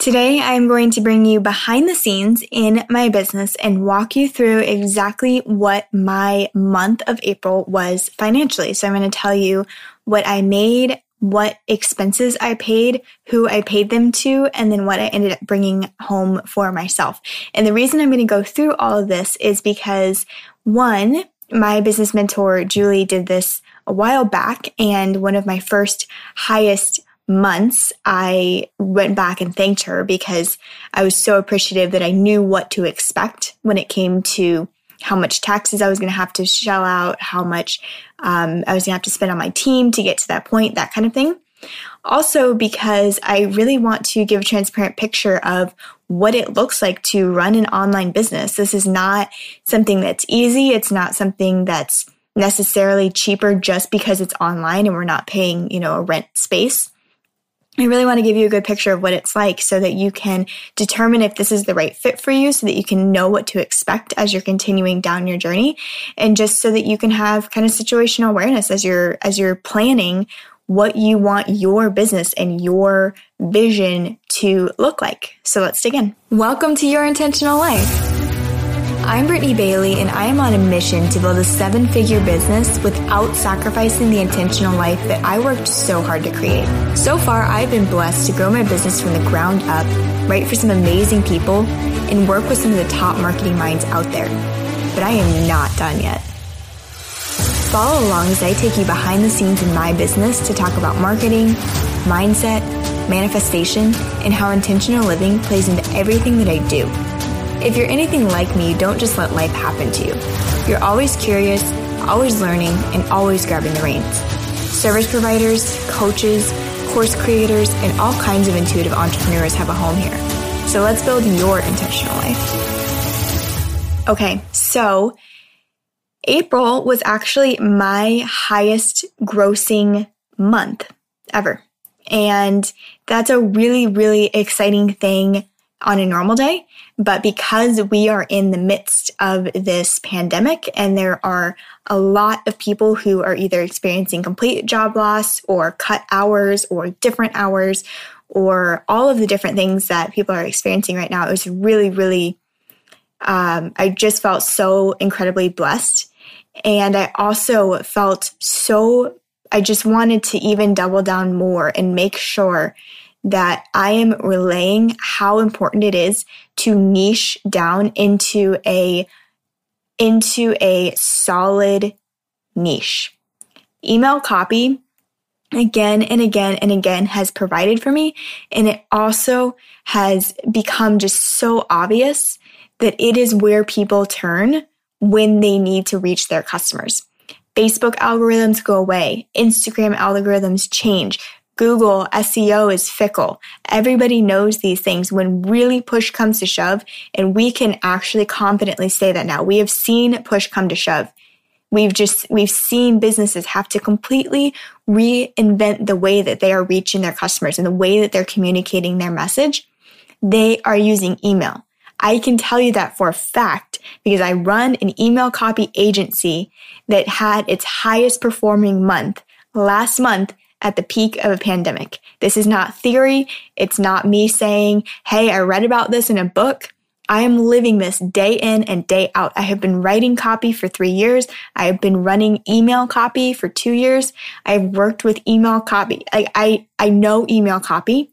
Today, I'm going to bring you behind the scenes in my business and walk you through exactly what my month of April was financially. So, I'm going to tell you what I made, what expenses I paid, who I paid them to, and then what I ended up bringing home for myself. And the reason I'm going to go through all of this is because one, my business mentor, Julie, did this a while back, and one of my first highest months, I went back and thanked her because I was so appreciative that I knew what to expect when it came to how much taxes I was going to have to shell out, how much um, I was going to have to spend on my team to get to that point, that kind of thing. Also, because I really want to give a transparent picture of what it looks like to run an online business. This is not something that's easy. It's not something that's necessarily cheaper just because it's online and we're not paying, you know, a rent space. I really want to give you a good picture of what it's like so that you can determine if this is the right fit for you so that you can know what to expect as you're continuing down your journey and just so that you can have kind of situational awareness as you're as you're planning what you want your business and your vision to look like. So let's dig in. Welcome to your intentional life. I'm Brittany Bailey, and I am on a mission to build a seven figure business without sacrificing the intentional life that I worked so hard to create. So far, I've been blessed to grow my business from the ground up, write for some amazing people, and work with some of the top marketing minds out there. But I am not done yet. Follow along as I take you behind the scenes in my business to talk about marketing, mindset, manifestation, and how intentional living plays into everything that I do. If you're anything like me, don't just let life happen to you. You're always curious, always learning, and always grabbing the reins. Service providers, coaches, course creators, and all kinds of intuitive entrepreneurs have a home here. So let's build your intentional life. Okay, so April was actually my highest grossing month ever. And that's a really, really exciting thing on a normal day. But because we are in the midst of this pandemic and there are a lot of people who are either experiencing complete job loss or cut hours or different hours or all of the different things that people are experiencing right now, it was really, really, um, I just felt so incredibly blessed. And I also felt so, I just wanted to even double down more and make sure that I am relaying how important it is to niche down into a into a solid niche. Email copy again and again and again has provided for me and it also has become just so obvious that it is where people turn when they need to reach their customers. Facebook algorithms go away, Instagram algorithms change, Google SEO is fickle. Everybody knows these things when really push comes to shove, and we can actually confidently say that now. We have seen push come to shove. We've just, we've seen businesses have to completely reinvent the way that they are reaching their customers and the way that they're communicating their message. They are using email. I can tell you that for a fact because I run an email copy agency that had its highest performing month last month at the peak of a pandemic. This is not theory. It's not me saying, Hey, I read about this in a book. I am living this day in and day out. I have been writing copy for three years. I have been running email copy for two years. I've worked with email copy. I, I, I know email copy.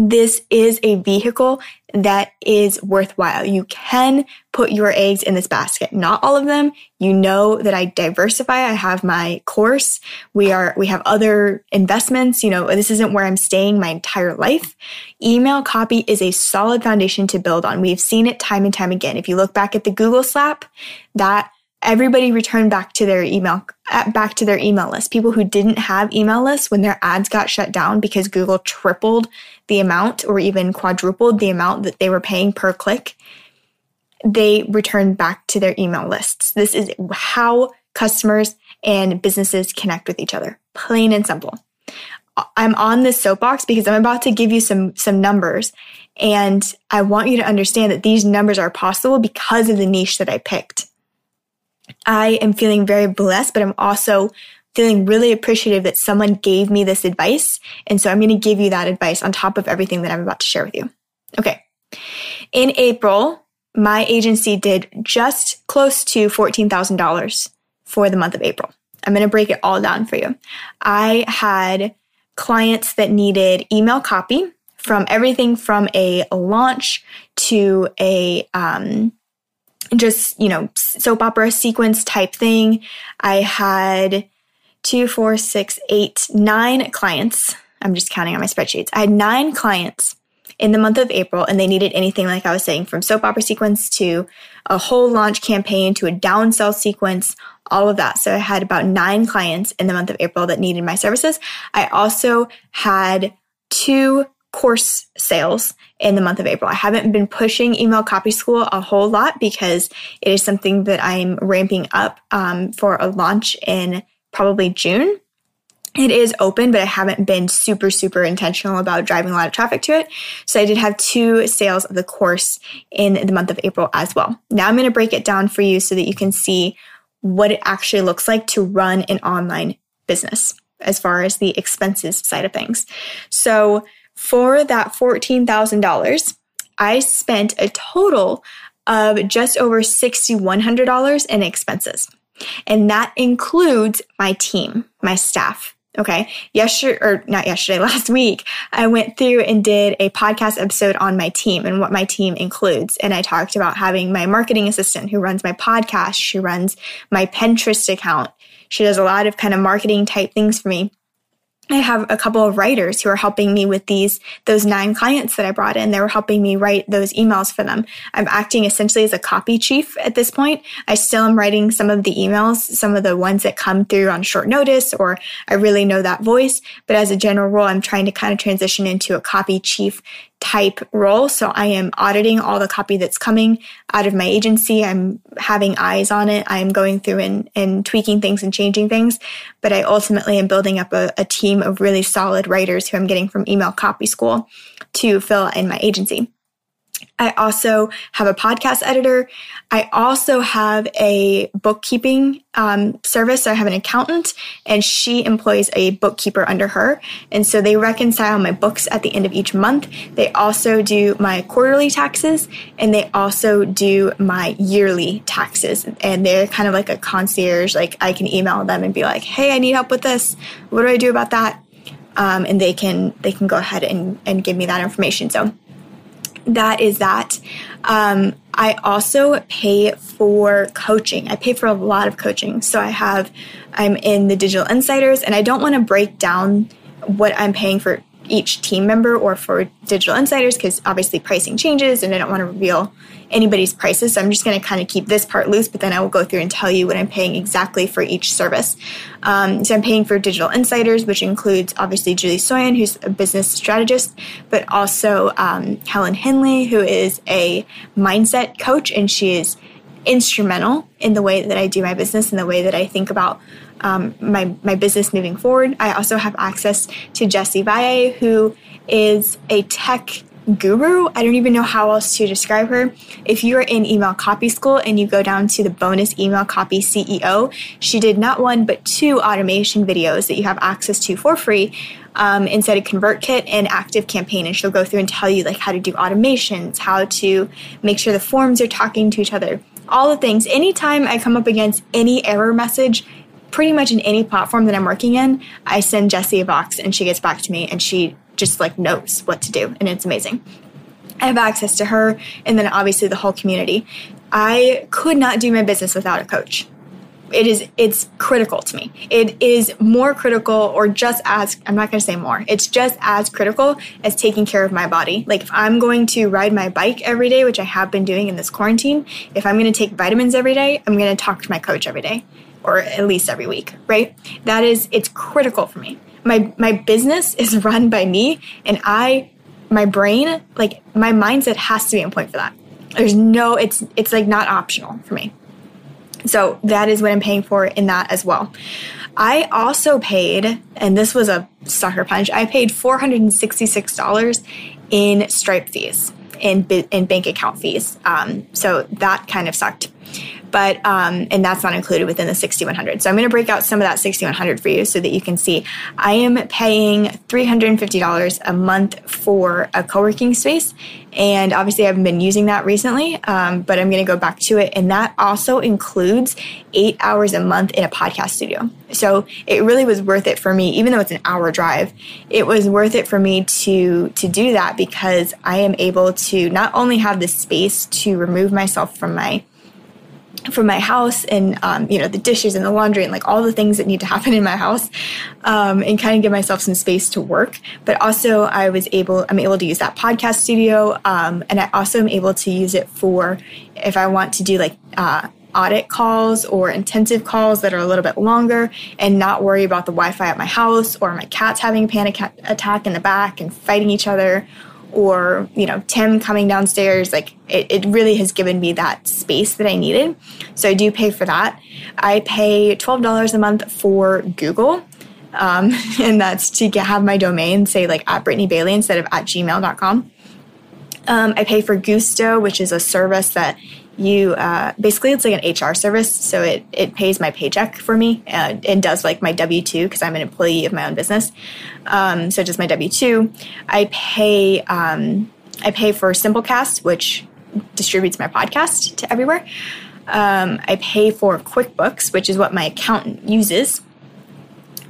This is a vehicle that is worthwhile. You can put your eggs in this basket. Not all of them. You know that I diversify. I have my course. We are, we have other investments. You know, this isn't where I'm staying my entire life. Email copy is a solid foundation to build on. We've seen it time and time again. If you look back at the Google slap, that everybody returned back to their email uh, back to their email list. People who didn't have email lists when their ads got shut down because google tripled the amount or even quadrupled the amount that they were paying per click they returned back to their email lists. This is how customers and businesses connect with each other. Plain and simple. I'm on this soapbox because i'm about to give you some some numbers and i want you to understand that these numbers are possible because of the niche that i picked I am feeling very blessed, but I'm also feeling really appreciative that someone gave me this advice. And so I'm going to give you that advice on top of everything that I'm about to share with you. Okay. In April, my agency did just close to $14,000 for the month of April. I'm going to break it all down for you. I had clients that needed email copy from everything from a launch to a um, just you know soap opera sequence type thing. I had two, four, six, eight, nine clients. I'm just counting on my spreadsheets. I had nine clients in the month of April, and they needed anything like I was saying, from soap opera sequence to a whole launch campaign to a downsell sequence, all of that. So I had about nine clients in the month of April that needed my services. I also had two course sales in the month of April. I haven't been pushing email copy school a whole lot because it is something that I'm ramping up um, for a launch in probably June. It is open, but I haven't been super, super intentional about driving a lot of traffic to it. So I did have two sales of the course in the month of April as well. Now I'm going to break it down for you so that you can see what it actually looks like to run an online business as far as the expenses side of things. So for that $14,000, I spent a total of just over $6,100 in expenses. And that includes my team, my staff. Okay. Yesterday, or not yesterday, last week, I went through and did a podcast episode on my team and what my team includes. And I talked about having my marketing assistant who runs my podcast. She runs my Pinterest account. She does a lot of kind of marketing type things for me. I have a couple of writers who are helping me with these, those nine clients that I brought in. They were helping me write those emails for them. I'm acting essentially as a copy chief at this point. I still am writing some of the emails, some of the ones that come through on short notice, or I really know that voice. But as a general rule, I'm trying to kind of transition into a copy chief type role. So I am auditing all the copy that's coming out of my agency. I'm having eyes on it. I am going through and, and tweaking things and changing things. But I ultimately am building up a, a team of really solid writers who I'm getting from email copy school to fill in my agency. I also have a podcast editor. I also have a bookkeeping um, service. So I have an accountant and she employs a bookkeeper under her. And so they reconcile my books at the end of each month. They also do my quarterly taxes and they also do my yearly taxes. And they're kind of like a concierge. Like I can email them and be like, hey, I need help with this. What do I do about that? Um, and they can they can go ahead and, and give me that information. So that is that. Um, I also pay for coaching. I pay for a lot of coaching. So I have, I'm in the Digital Insiders, and I don't want to break down what I'm paying for each team member or for Digital Insiders because obviously pricing changes and I don't want to reveal anybody's prices. So I'm just going to kind of keep this part loose, but then I will go through and tell you what I'm paying exactly for each service. Um, so I'm paying for Digital Insiders, which includes obviously Julie Stoian, who's a business strategist, but also um, Helen Henley, who is a mindset coach, and she is instrumental in the way that I do my business and the way that I think about um, my my business moving forward. I also have access to Jesse Valle, who is a tech guru. I don't even know how else to describe her. If you're in email copy school and you go down to the bonus email copy CEO, she did not one but two automation videos that you have access to for free um, inside of ConvertKit and Active Campaign, and she'll go through and tell you like how to do automations, how to make sure the forms are talking to each other, all the things. Anytime I come up against any error message, pretty much in any platform that I'm working in, I send Jessie a box and she gets back to me and she just like knows what to do and it's amazing. I have access to her and then obviously the whole community. I could not do my business without a coach. It is it's critical to me. It is more critical or just as I'm not going to say more. It's just as critical as taking care of my body. Like if I'm going to ride my bike every day, which I have been doing in this quarantine, if I'm going to take vitamins every day, I'm going to talk to my coach every day or at least every week, right? That is it's critical for me. My my business is run by me and I my brain, like my mindset has to be on point for that. There's no it's it's like not optional for me. So that is what I'm paying for in that as well. I also paid, and this was a sucker punch, I paid $466 in Stripe fees, in, in bank account fees. Um, so that kind of sucked. But um, and that's not included within the 6100 so i'm going to break out some of that 6100 for you so that you can see. I am paying $350 a month for a co-working space and obviously i haven't been using that recently um, but i'm going to go back to it and that also includes eight hours a month in a podcast studio. So it really was worth it for me even though it's an hour drive it was worth it for me to to do that because i am able to not only have the space to remove myself from my from my house and um, you know the dishes and the laundry and like all the things that need to happen in my house um, and kind of give myself some space to work. But also i was able i'm able to use that podcast studio um, and i also am able to use it for if i want to do like uh, audit calls or intensive calls that are a little bit longer and not worry about the wi-fi at my house or my cats having a panic attack in the back and fighting each other or you know tim coming downstairs like it, it really has given me that space that i needed. So i do pay for that. I pay $12 a month for google um, and that's to get, have my domain say like at brittany bailey instead of at gmail.com um, i pay for gusto which is a service that you uh, basically it's like an HR service, so it it pays my paycheck for me uh, and does like my W two because I'm an employee of my own business. Um, so just my W two. I pay um, I pay for Simplecast, which distributes my podcast to everywhere. Um, I pay for QuickBooks, which is what my accountant uses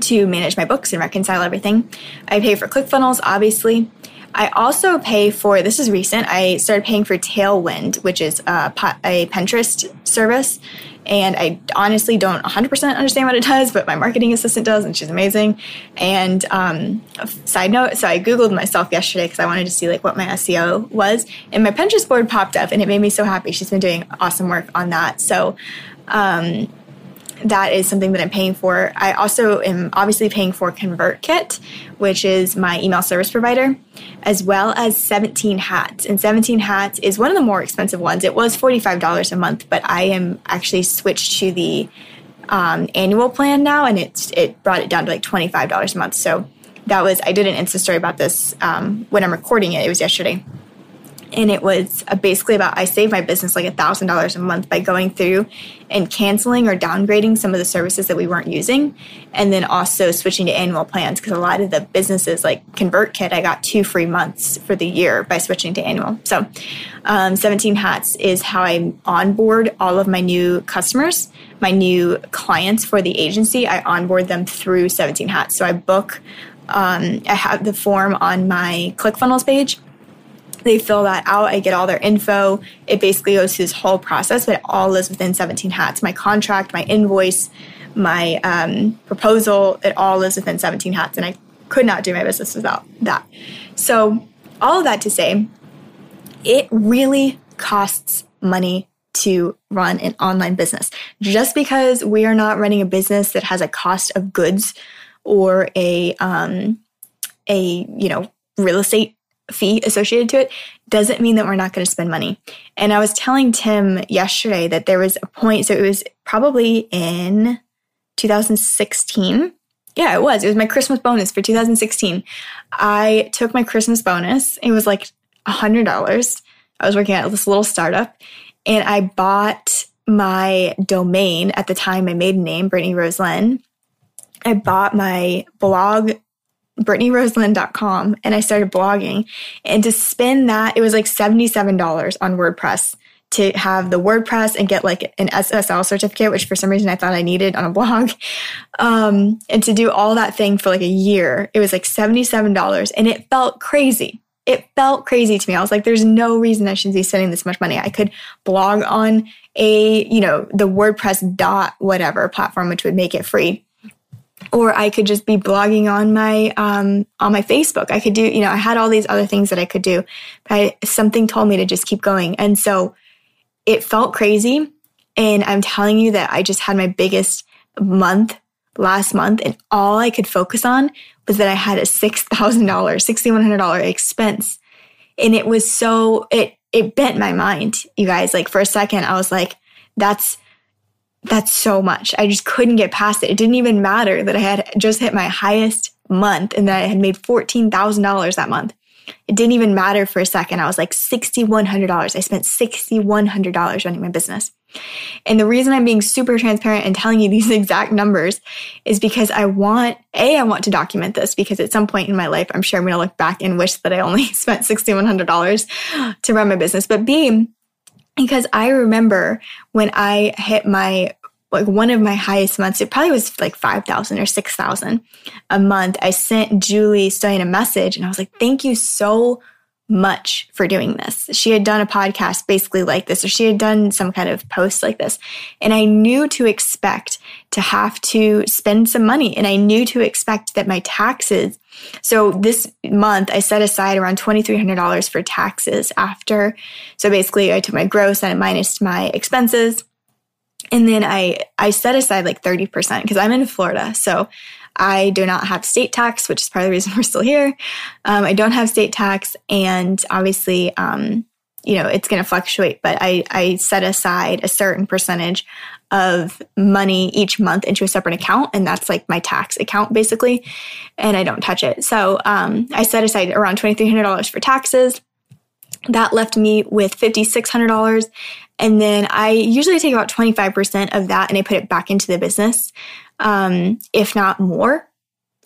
to manage my books and reconcile everything. I pay for ClickFunnels, obviously. I also pay for this is recent. I started paying for Tailwind, which is a, a Pinterest service. And I honestly don't 100% understand what it does, but my marketing assistant does, and she's amazing. And um, side note, so I Googled myself yesterday because I wanted to see like what my SEO was, and my Pinterest board popped up, and it made me so happy. She's been doing awesome work on that. So um, that is something that I'm paying for. I also am obviously paying for ConvertKit, which is my email service provider, as well as 17 Hats. And 17 Hats is one of the more expensive ones. It was $45 a month, but I am actually switched to the um, annual plan now, and it's it brought it down to like $25 a month. So that was I did an Insta story about this um, when I'm recording it. It was yesterday and it was uh, basically about I saved my business like a thousand dollars a month by going through and canceling or downgrading some of the services that we weren't using, and then also switching to annual plans because a lot of the businesses like ConvertKit, I got two free months for the year by switching to annual. So, um, 17 Hats is how I onboard all of my new customers, my new clients for the agency. I onboard them through 17 Hats. So I book. Um, I have the form on my ClickFunnels page they fill that out. I get all their info. It basically goes through this whole process, but it all lives within 17 hats. My contract, my invoice, my um, proposal, it all lives within 17 hats. And I could not do my business without that. So, all of that to say, it really costs money to run an online business. Just because we are not running a business that has a cost of goods or a um, a you know real estate fee associated to it doesn't mean that we're not going to spend money. And I was telling Tim yesterday that there was a point, so it was probably in 2016. Yeah, it was. It was my Christmas bonus for 2016. I took my Christmas bonus. It was like $100. I was working at this little startup and I bought my domain at the time, my maiden name, Brittany Rose Lynn. I bought my blog BrittanyRoseLynn.com and I started blogging. And to spend that, it was like $77 on WordPress to have the WordPress and get like an SSL certificate, which for some reason I thought I needed on a blog. Um, and to do all that thing for like a year, it was like $77 and it felt crazy. It felt crazy to me. I was like, there's no reason I should be spending this much money. I could blog on a, you know, the WordPress dot whatever platform, which would make it free or I could just be blogging on my um, on my Facebook. I could do, you know, I had all these other things that I could do, but I, something told me to just keep going, and so it felt crazy. And I'm telling you that I just had my biggest month last month, and all I could focus on was that I had a six thousand dollars, sixty one hundred dollar expense, and it was so it it bent my mind, you guys. Like for a second, I was like, that's that's so much. I just couldn't get past it. It didn't even matter that I had just hit my highest month and that I had made $14,000 that month. It didn't even matter for a second. I was like $6,100. I spent $6,100 running my business. And the reason I'm being super transparent and telling you these exact numbers is because I want, A, I want to document this because at some point in my life, I'm sure I'm going to look back and wish that I only spent $6,100 to run my business. But B, because I remember when I hit my like one of my highest months, it probably was like 5,000 or 6,000 a month. I sent Julie Stoian a message and I was like, thank you so much for doing this. She had done a podcast basically like this, or she had done some kind of post like this. And I knew to expect to have to spend some money. And I knew to expect that my taxes. So this month, I set aside around $2,300 for taxes after. So basically, I took my gross and I minus my expenses. And then I, I set aside like 30% because I'm in Florida. So I do not have state tax, which is part of the reason we're still here. Um, I don't have state tax, and obviously, um, you know, it's going to fluctuate. But I, I set aside a certain percentage of money each month into a separate account, and that's like my tax account basically, and I don't touch it. So um, I set aside around twenty three hundred dollars for taxes. That left me with fifty six hundred dollars. And then I usually take about 25% of that and I put it back into the business um, if not more.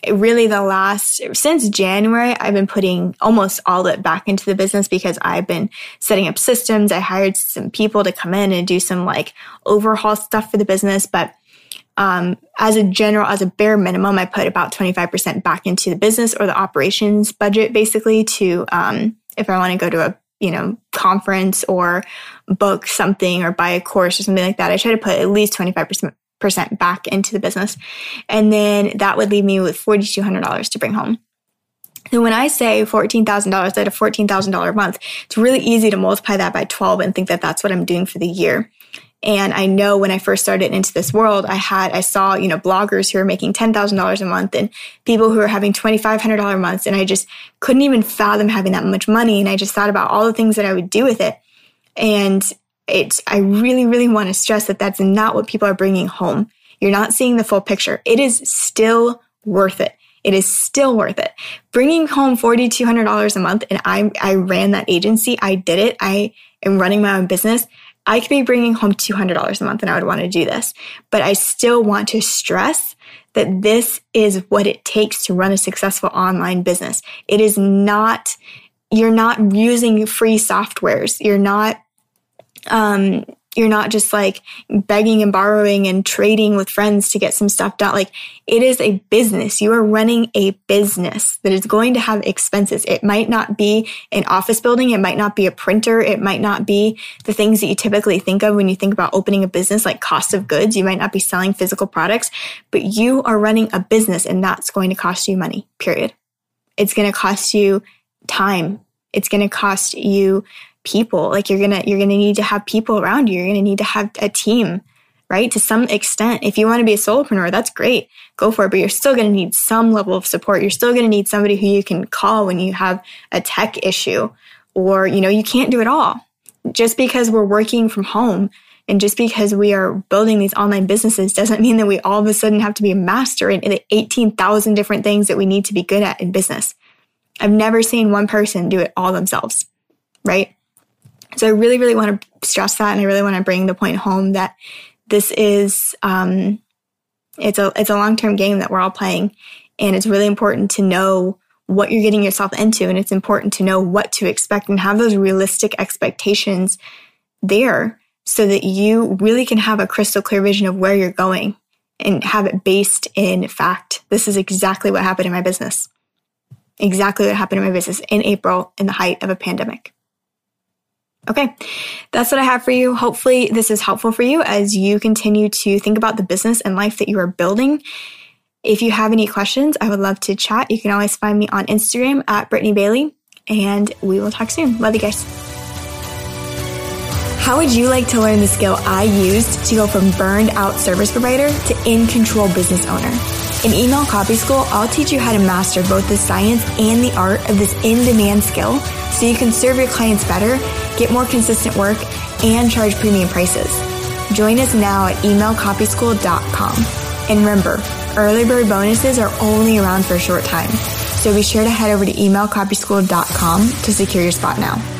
Really, the last, since January, I've been putting almost all of it back into the business because I've been setting up systems. I hired some people to come in and do some like overhaul stuff for the business. But um, as a general, as a bare minimum, I put about 25% back into the business or the operations budget, basically, to um, if I want to go to a you know conference or book something or buy a course or something like that. I try to put at least 25% percent back into the business. And then that would leave me with $4,200 to bring home. So when I say $14,000 at a $14,000 month, it's really easy to multiply that by 12 and think that that's what I'm doing for the year. And I know when I first started into this world, I had, I saw, you know, bloggers who are making $10,000 a month and people who are having $2,500 months. And I just couldn't even fathom having that much money. And I just thought about all the things that I would do with it. And it's, I really, really want to stress that that's not what people are bringing home. You're not seeing the full picture. It is still worth it. It is still worth it. Bringing home $4,200 a month, and I, I ran that agency. I did it. I am running my own business. I could be bringing home $200 a month and I would want to do this. But I still want to stress that this is what it takes to run a successful online business. It is not, you're not using free softwares. You're not um, you're not just like begging and borrowing and trading with friends to get some stuff done. Like it is a business. You are running a business that is going to have expenses. It might not be an office building. It might not be a printer. It might not be the things that you typically think of when you think about opening a business, like cost of goods. You might not be selling physical products, but you are running a business and that's going to cost you money, period. It's going to cost you time. It's going to cost you people. Like you're gonna you're gonna need to have people around you. You're gonna need to have a team, right? To some extent. If you want to be a solopreneur, that's great. Go for it. But you're still gonna need some level of support. You're still gonna need somebody who you can call when you have a tech issue or, you know, you can't do it all. Just because we're working from home and just because we are building these online businesses doesn't mean that we all of a sudden have to be a master in, the 18,000 different things that we need to be good at in business. I've never seen one person do it all themselves, right? So I really, really want to stress that, and I really want to bring the point home that this is um, it's a it's a long term game that we're all playing, and it's really important to know what you're getting yourself into, and it's important to know what to expect and have those realistic expectations there, so that you really can have a crystal clear vision of where you're going and have it based in fact. This is exactly what happened in my business. Exactly what happened in my business in April in the height of a pandemic. Okay, that's what I have for you. Hopefully, this is helpful for you as you continue to think about the business and life that you are building. If you have any questions, I would love to chat. You can always find me on Instagram at Brittany Bailey, and we will talk soon. Love you guys. How would you like to learn the skill I used to go from burned out service provider to in control business owner? In Email Copy School, I'll teach you how to master both the science and the art of this in demand skill so you can serve your clients better get more consistent work, and charge premium prices. Join us now at emailcopyschool.com. And remember, early bird bonuses are only around for a short time. So be sure to head over to emailcopyschool.com to secure your spot now.